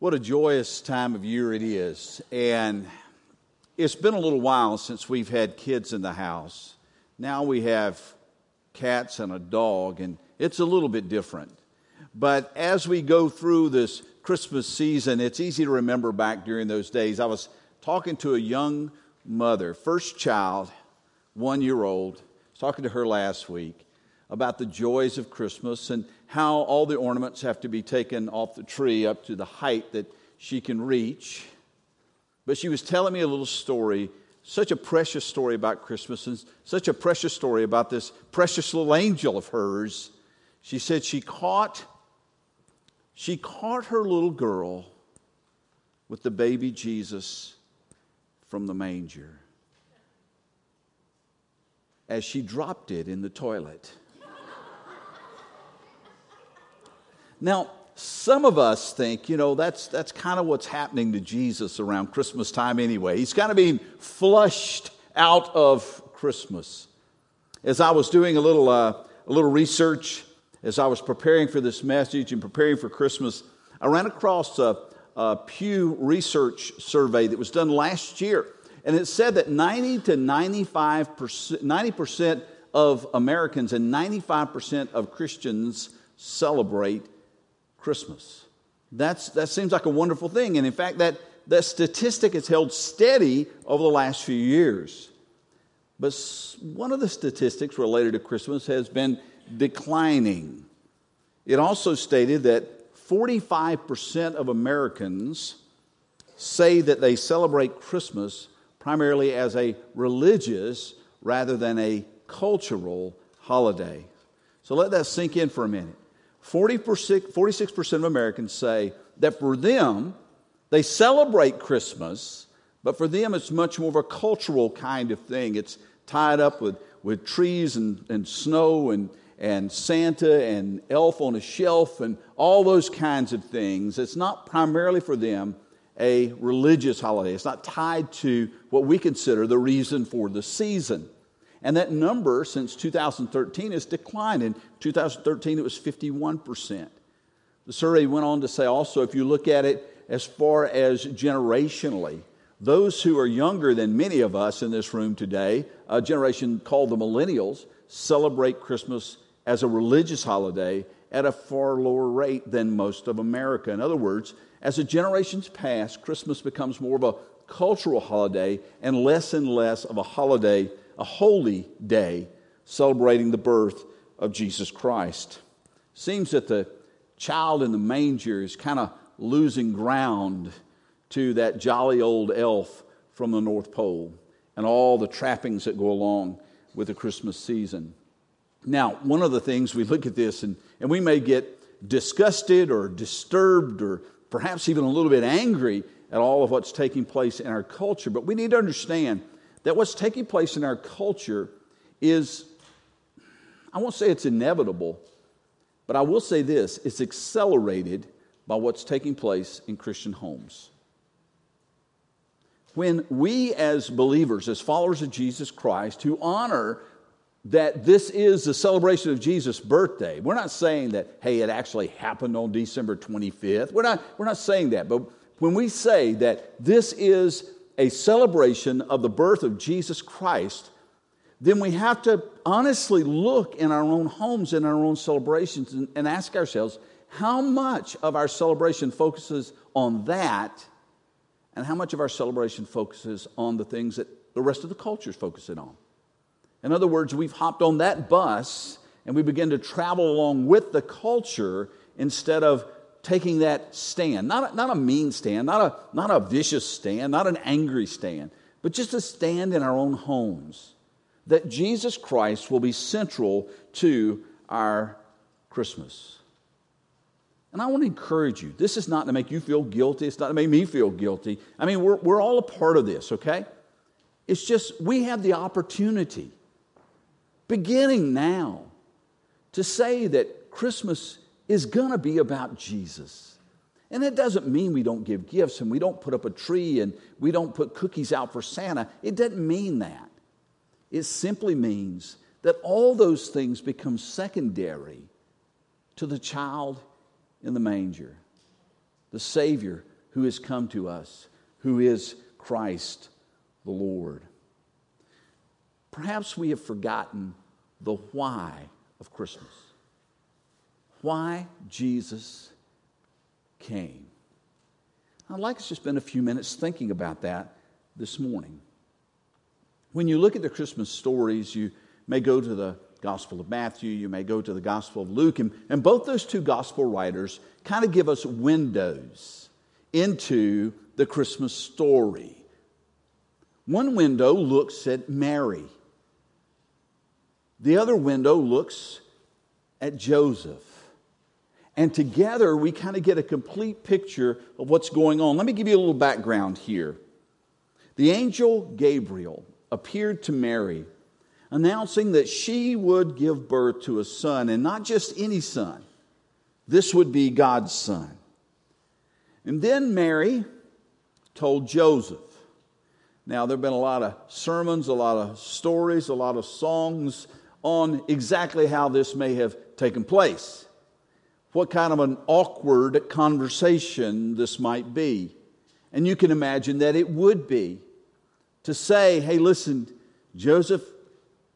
What a joyous time of year it is. And it's been a little while since we've had kids in the house. Now we have cats and a dog, and it's a little bit different. But as we go through this Christmas season, it's easy to remember back during those days. I was talking to a young mother, first child, one year old. I was talking to her last week about the joys of Christmas and how all the ornaments have to be taken off the tree up to the height that she can reach. But she was telling me a little story, such a precious story about Christmas, and such a precious story about this precious little angel of hers. She said she caught she caught her little girl with the baby Jesus from the manger as she dropped it in the toilet. Now, some of us think, you know, that's, that's kind of what's happening to Jesus around Christmas time anyway. He's kind of being flushed out of Christmas. As I was doing a little, uh, a little research, as I was preparing for this message and preparing for Christmas, I ran across a, a Pew Research survey that was done last year. And it said that 90 to 95%, 90% of Americans and 95% of Christians celebrate Christmas. That's, that seems like a wonderful thing. And in fact, that, that statistic has held steady over the last few years. But one of the statistics related to Christmas has been declining. It also stated that 45% of Americans say that they celebrate Christmas primarily as a religious rather than a cultural holiday. So let that sink in for a minute. 46% of Americans say that for them, they celebrate Christmas, but for them, it's much more of a cultural kind of thing. It's tied up with, with trees and, and snow and, and Santa and elf on a shelf and all those kinds of things. It's not primarily for them a religious holiday, it's not tied to what we consider the reason for the season. And that number since 2013 has declined. In 2013, it was 51%. The survey went on to say also, if you look at it as far as generationally, those who are younger than many of us in this room today, a generation called the millennials, celebrate Christmas as a religious holiday at a far lower rate than most of America. In other words, as the generations pass, Christmas becomes more of a cultural holiday and less and less of a holiday a holy day celebrating the birth of Jesus Christ. Seems that the child in the manger is kind of losing ground to that jolly old elf from the North Pole and all the trappings that go along with the Christmas season. Now, one of the things we look at this and, and we may get disgusted or disturbed or perhaps even a little bit angry at all of what's taking place in our culture, but we need to understand that what's taking place in our culture is, I won't say it's inevitable, but I will say this it's accelerated by what's taking place in Christian homes. When we, as believers, as followers of Jesus Christ, who honor that this is the celebration of Jesus' birthday, we're not saying that, hey, it actually happened on December 25th. We're not, we're not saying that. But when we say that this is a celebration of the birth of Jesus Christ, then we have to honestly look in our own homes in our own celebrations and, and ask ourselves how much of our celebration focuses on that and how much of our celebration focuses on the things that the rest of the culture is focusing on. In other words, we've hopped on that bus and we begin to travel along with the culture instead of taking that stand, not a, not a mean stand, not a, not a vicious stand, not an angry stand, but just a stand in our own homes. That Jesus Christ will be central to our Christmas. And I want to encourage you. This is not to make you feel guilty. It's not to make me feel guilty. I mean, we're, we're all a part of this, okay? It's just we have the opportunity, beginning now, to say that Christmas is going to be about Jesus. And it doesn't mean we don't give gifts and we don't put up a tree and we don't put cookies out for Santa. It doesn't mean that. It simply means that all those things become secondary to the child in the manger, the Savior who has come to us, who is Christ the Lord. Perhaps we have forgotten the why of Christmas. Why Jesus came. I'd like us to spend a few minutes thinking about that this morning. When you look at the Christmas stories, you may go to the Gospel of Matthew, you may go to the Gospel of Luke, and, and both those two Gospel writers kind of give us windows into the Christmas story. One window looks at Mary, the other window looks at Joseph. And together we kind of get a complete picture of what's going on. Let me give you a little background here. The angel Gabriel appeared to Mary, announcing that she would give birth to a son, and not just any son. This would be God's son. And then Mary told Joseph. Now, there have been a lot of sermons, a lot of stories, a lot of songs on exactly how this may have taken place what kind of an awkward conversation this might be. And you can imagine that it would be to say, hey, listen, Joseph,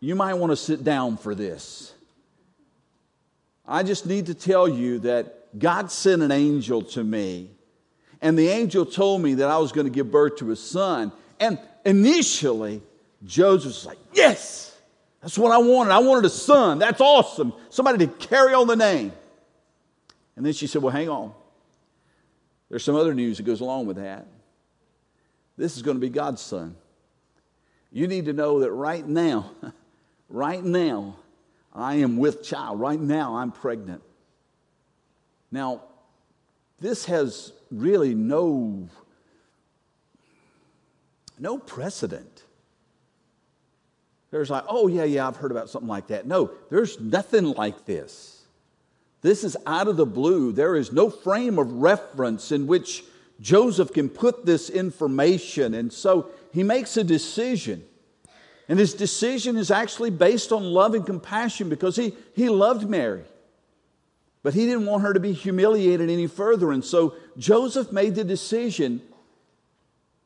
you might want to sit down for this. I just need to tell you that God sent an angel to me, and the angel told me that I was going to give birth to a son. And initially, Joseph's like, Yes, that's what I wanted. I wanted a son. That's awesome. Somebody to carry on the name. And then she said, Well, hang on. There's some other news that goes along with that. This is going to be God's son. You need to know that right now, right now, I am with child. Right now, I'm pregnant. Now, this has really no, no precedent. There's like, oh, yeah, yeah, I've heard about something like that. No, there's nothing like this. This is out of the blue. There is no frame of reference in which Joseph can put this information. And so he makes a decision. And his decision is actually based on love and compassion because he, he loved Mary. But he didn't want her to be humiliated any further. And so Joseph made the decision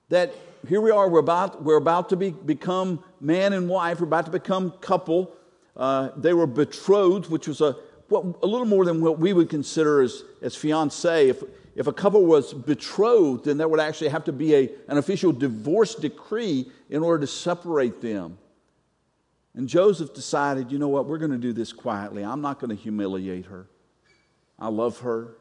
that here we are, we're about, we're about to be, become man and wife, we're about to become couple. Uh, they were betrothed, which was a, what, a little more than what we would consider as, as fiance. If, if a couple was betrothed, then there would actually have to be a, an official divorce decree in order to separate them. And Joseph decided, you know what, we're going to do this quietly. I'm not going to humiliate her. I love her.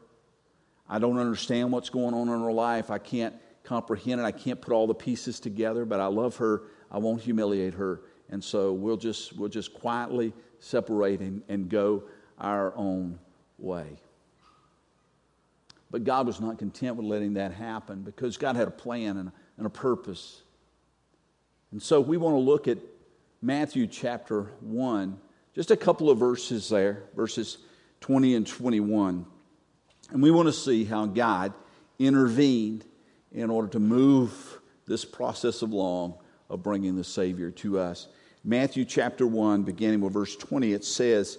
I don't understand what's going on in her life. I can't comprehend it. I can't put all the pieces together, but I love her. I won't humiliate her. And so we'll just, we'll just quietly separate and, and go our own way. But God was not content with letting that happen because God had a plan and, a purpose. And so we want to look at Matthew chapter 1, just a couple of verses there, verses 20 and 21. And we want to see how God intervened in order to move this process along of bringing the Savior to us. Matthew chapter 1, beginning with verse 20, it says,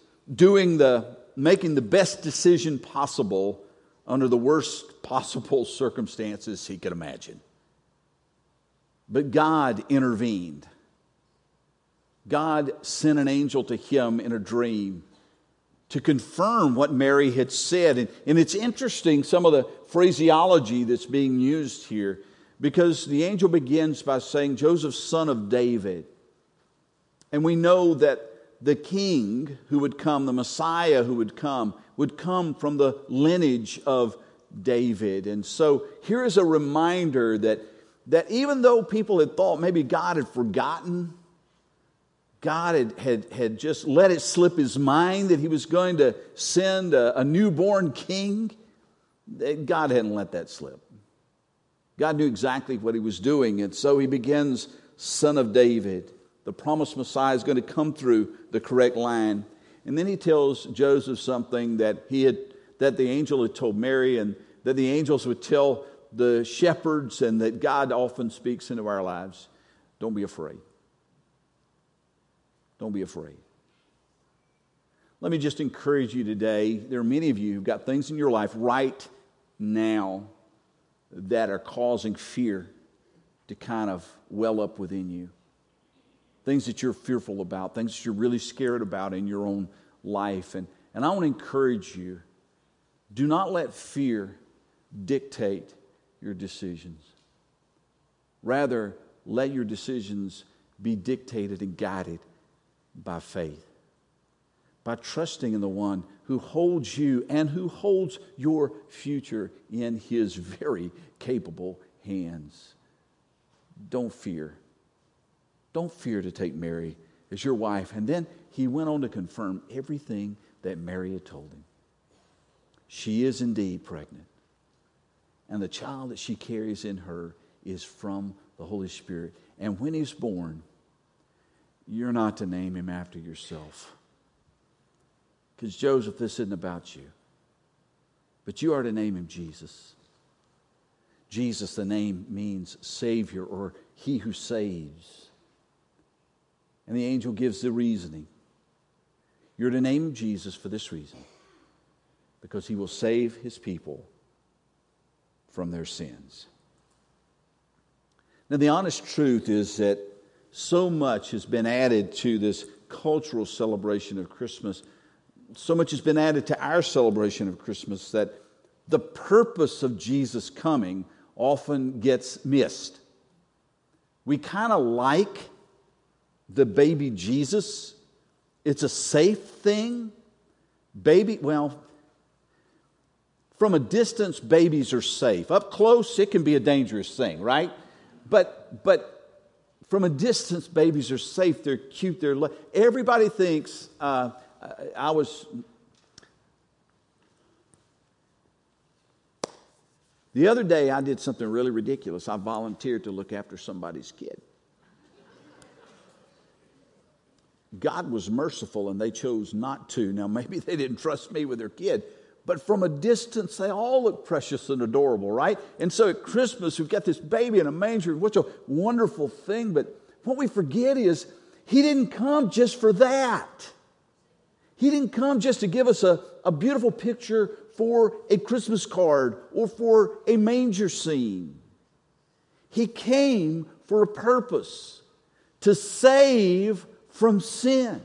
doing the, making the best decision possible under the worst possible circumstances he could imagine. But God intervened. God sent an angel to him in a dream to confirm what Mary had said. And, and, it's interesting, some of the phraseology that's being used here, because the angel begins by saying, Joseph, son of David. And we know that the king who would come, the Messiah who would come, would come from the lineage of David. And so here is a reminder that, that even though people had thought maybe God had forgotten, God had, had, had just let it slip his mind that he was going to send a, a newborn king, God hadn't let that slip. God knew exactly what he was doing, and so he begins, Son of David. The promised Messiah is going to come through the correct line. And then he tells Joseph something that he had that the angel had told Mary and that the angels would tell the shepherds and that God often speaks into our lives. Don't be afraid. Don't be afraid. Let me just encourage you today. There are many of you who've got things in your life right now that are causing fear to kind of well up within you. Things that you're fearful about, things that you're really scared about in your own life. And, and I want to encourage you do not let fear dictate your decisions. Rather, let your decisions be dictated and guided by faith, by trusting in the one who holds you and who holds your future in his very capable hands. Don't fear. Don't fear to take Mary as your wife. And then he went on to confirm everything that Mary had told him. She is indeed pregnant. And the child that she carries in her is from the Holy Spirit. And when he's born, you're not to name him after yourself. Because, Joseph, this isn't about you. But you are to name him Jesus. Jesus, the name means Savior or He who saves. And the angel gives the reasoning. You're to name Jesus for this reason because he will save his people from their sins. Now, the honest truth is that so much has been added to this cultural celebration of Christmas. So much has been added to our celebration of Christmas that the purpose of Jesus coming often gets missed. We kind of like the baby Jesus, it's a safe thing. Baby, well, from a distance, babies are safe. Up close, it can be a dangerous thing, right? But, but from a distance, babies are safe, they're cute, they're. Everybody thinks, uh, I was. The other day, I did something really ridiculous. I volunteered to look after somebody's kid. God was merciful and they chose not to. Now, maybe they didn't trust me with their kid, but from a distance, they all look precious and adorable, right? And so at Christmas, we've got this baby in a manger. What a wonderful thing. But what we forget is he didn't come just for that. He didn't come just to give us a, a beautiful picture for a Christmas card or for a manger scene. He came for a purpose to save from sin.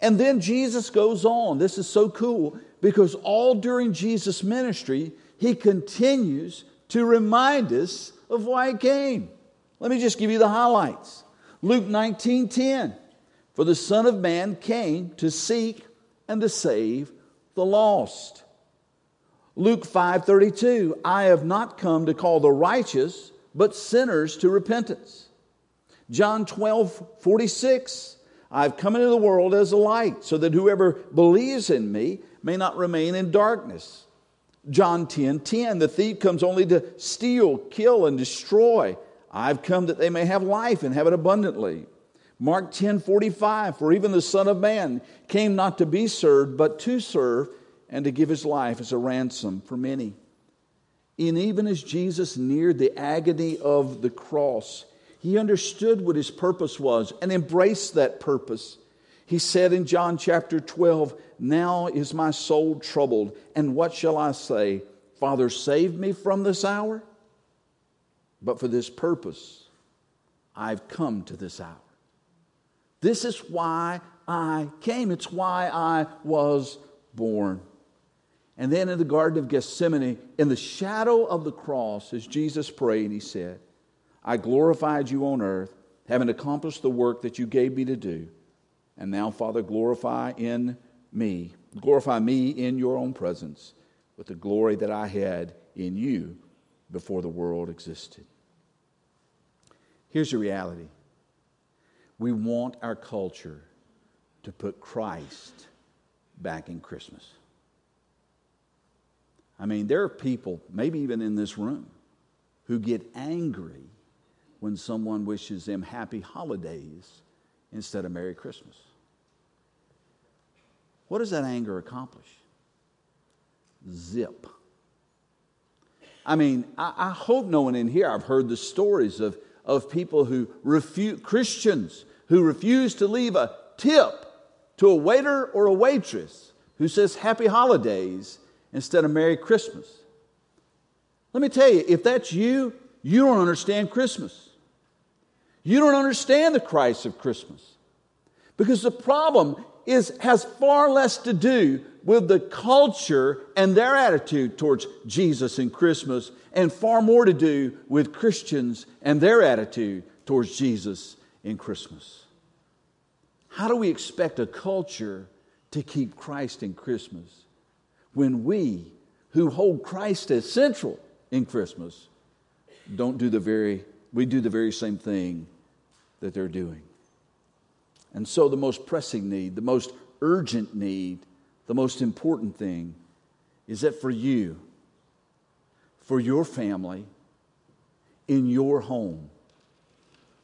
And then Jesus goes on. This is so cool because all during Jesus' ministry, he continues to remind us of why he came. Let me just give you the highlights. Luke 19 10. For the Son of Man came to seek and to save the lost. Luke 5:32 I have not come to call the righteous but sinners to repentance. John 12:46 I've come into the world as a light so that whoever believes in me may not remain in darkness. John 10 10, the thief comes only to steal, kill, and destroy. I've come that they may have life and have it abundantly. Mark 10 45, for even the Son of Man came not to be served, but to serve and to give his life as a ransom for many. And even as Jesus neared the agony of the cross, he understood what his purpose was and embraced that purpose. He said in John chapter 12, Now is my soul troubled, and what shall I say? Father, save me from this hour? But for this purpose, I've come to this hour. This is why I came. It's why I was born. And then in the Garden of Gethsemane, in the shadow of the cross, as Jesus prayed, he said, I glorified you on earth, having accomplished the work that you gave me to do. And now, Father, glorify in me, glorify me in your own presence with the glory that I had in you before the world existed. Here's the reality we want our culture to put Christ back in Christmas. I mean, there are people, maybe even in this room, who get angry when someone wishes them happy holidays instead of Merry Christmas. What does that anger accomplish? Zip. I mean, I, I, hope no one in here, I've heard the stories of, of people who refuse, Christians who refuse to leave a tip to a waiter or a waitress who says happy holidays instead of Merry Christmas. Let me tell you, if that's you, you don't understand Christmas. You don't understand the Christ of Christmas. Because the problem is, has far less to do with the culture and their attitude towards Jesus and Christmas, and far more to do with Christians and their attitude towards Jesus in Christmas. How do we expect a culture to keep Christ in Christmas when we, who hold Christ as central in Christmas, don't do the very, we do the very same thing that they're doing? And so, the most pressing need, the most urgent need, the most important thing is that for you, for your family, in your home,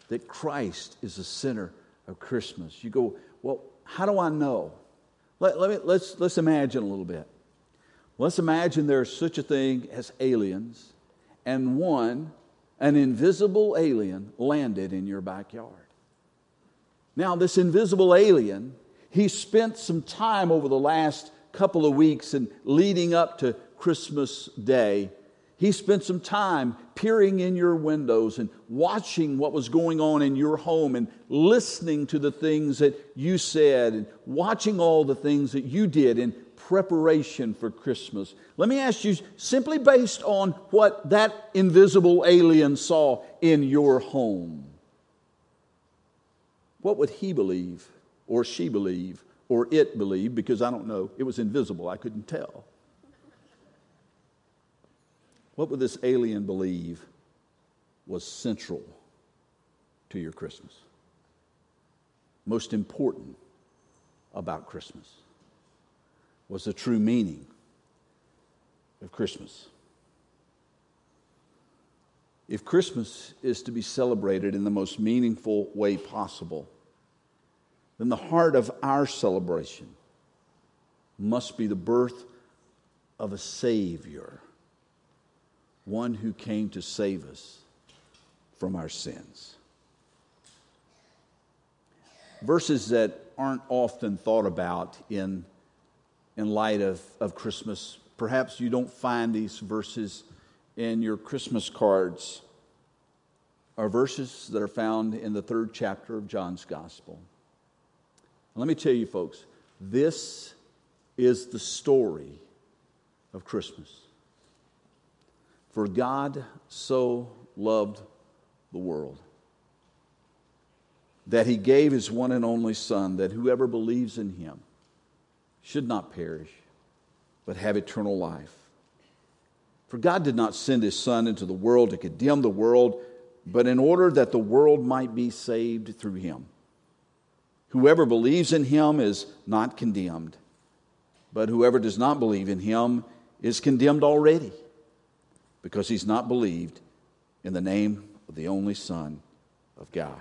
that Christ is the center of Christmas. You go, well, how do I know? Let, let me, let's, let's imagine a little bit. Let's imagine there's such a thing as aliens, and one, an invisible alien, landed in your backyard. Now, this invisible alien, he spent some time over the last couple of weeks and leading up to Christmas Day. He spent some time peering in your windows and watching what was going on in your home and listening to the things that you said and watching all the things that you did in preparation for Christmas. Let me ask you, simply based on what that invisible alien saw in your home, what would he believe, or she believe, or it believe? Because I don't know. It was invisible, I couldn't tell. What would this alien believe was central to your Christmas? Most important about Christmas was the true meaning of Christmas. If Christmas is to be celebrated in the most meaningful way possible, then the heart of our celebration must be the birth of a Savior, one who came to save us from our sins. Verses that aren't often thought about in, in light of, of Christmas. Perhaps you don't find these verses in your Christmas cards are verses that are found in the third chapter of John's Gospel. Let me tell you, folks, this is the story of Christmas. For God so loved the world that he gave his one and only Son, that whoever believes in him should not perish, but have eternal life. For God did not send his Son into the world to condemn the world, but in order that the world might be saved through him. Whoever believes in him is not condemned, but whoever does not believe in him is condemned already, because he's not believed in the name of the only Son of God.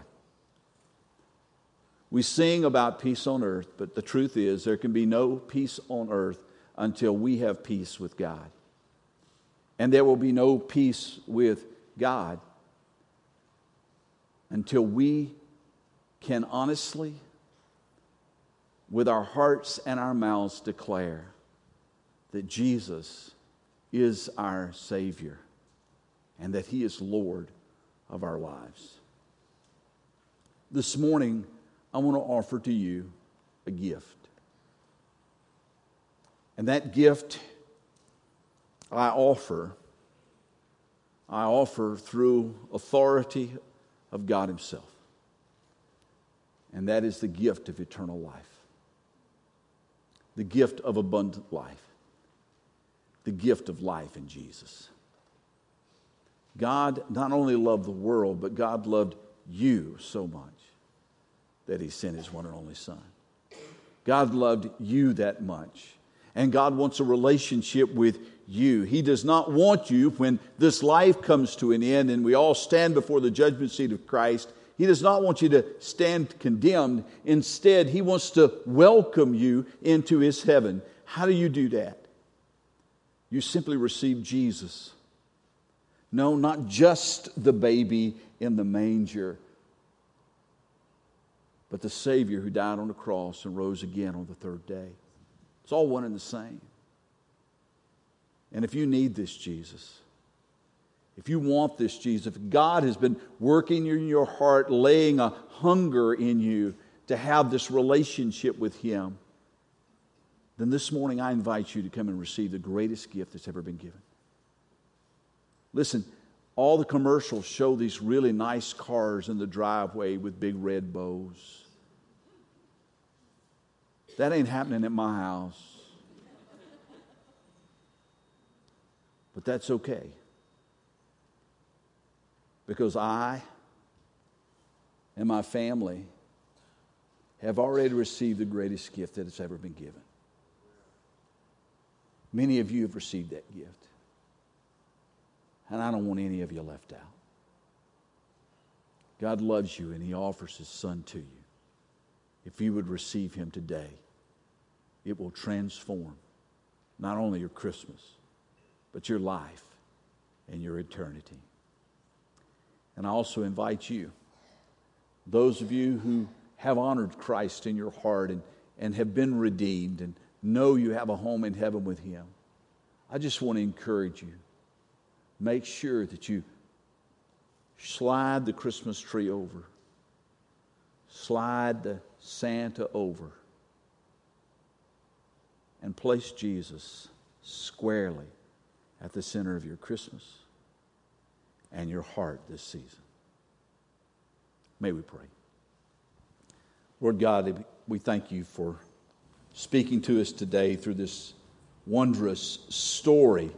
We sing about peace on earth, but the truth is there can be no peace on earth until we have peace with God and there will be no peace with God until we can honestly, with our hearts and our mouths, declare that Jesus is our Savior and that He is Lord of our lives. This morning, I want to offer to you a gift. And that gift I offer, I offer through authority of God Himself. And that is the gift of eternal life, the gift of abundant life, the gift of life in Jesus. God not only loved the world, but God loved you so much that He sent His one and only Son. God loved you that much. And God wants a relationship with you. He does not want you when this life comes to an end and we all stand before the judgment seat of Christ. He does not want you to stand condemned. Instead, He wants to welcome you into His heaven. How do you do that? You simply receive Jesus. No, not just the baby in the manger, but the Savior who died on the cross and rose again on the third day. It's all one and the same. And if you need this Jesus, if you want this Jesus, if God has been working in your heart, laying a hunger in you to have this relationship with Him, then this morning I invite you to come and receive the greatest gift that's ever been given. Listen, all the commercials show these really nice cars in the driveway with big red bows. That ain't happening at my house. But that's okay. Because I and my family have already received the greatest gift that has ever been given. Many of you have received that gift. And I don't want any of you left out. God loves you and He offers His Son to you. If you would receive Him today, it will transform not only your Christmas, but your life and your eternity. And I also invite you, those of you who have honored Christ in your heart and, and have been redeemed and know you have a home in heaven with Him, I just want to encourage you. Make sure that you slide the Christmas tree over, slide the Santa over, and place Jesus squarely at the center of your Christmas and your heart this season. May we pray. Lord God, we thank you for speaking to us today through this wondrous story.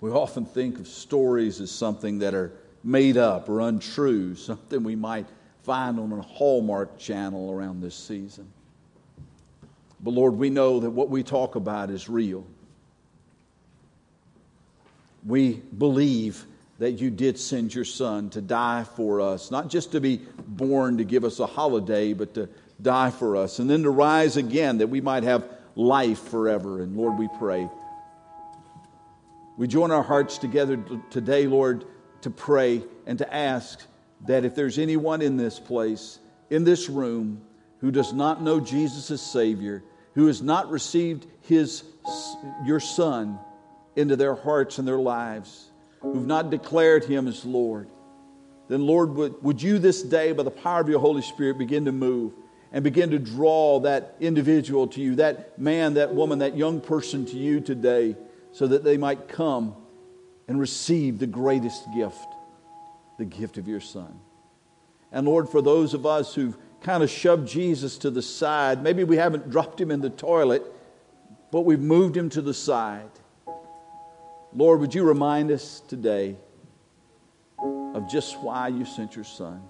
We often think of stories as something that are made up or untrue, something we might find on a Hallmark channel around this season. But Lord, we know that what we talk about is real. We believe that you did send your son to die for us, not just to be born to give us a holiday, but to die for us, and then to rise again that we might have life forever. And Lord, we pray. We join our hearts together today, Lord, to pray and to ask that if there's anyone in this place, in this room, who does not know Jesus as Savior, who has not received his, your Son into their hearts and their lives, who've not declared him as Lord, then, Lord, would, would you this day, by the power of your Holy Spirit, begin to move and begin to draw that individual to you, that man, that woman, that young person to you today, so that they might come and receive the greatest gift, the gift of your Son. And Lord, for those of us who've kind of shoved Jesus to the side, maybe we haven't dropped him in the toilet, but we've moved him to the side. Lord, would you remind us today of just why you sent your Son?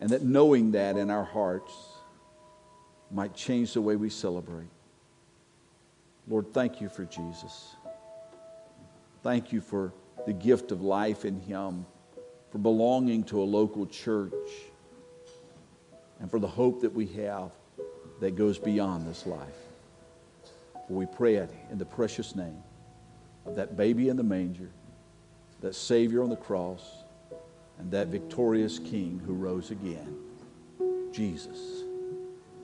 And that knowing that in our hearts might change the way we celebrate. Lord, thank you for Jesus. Thank you for the gift of life in Him, for belonging to a local church, and for the hope that we have that goes beyond this life. For we pray it in the precious name of that baby in the manger, that Savior on the cross and that victorious King who rose again, Jesus.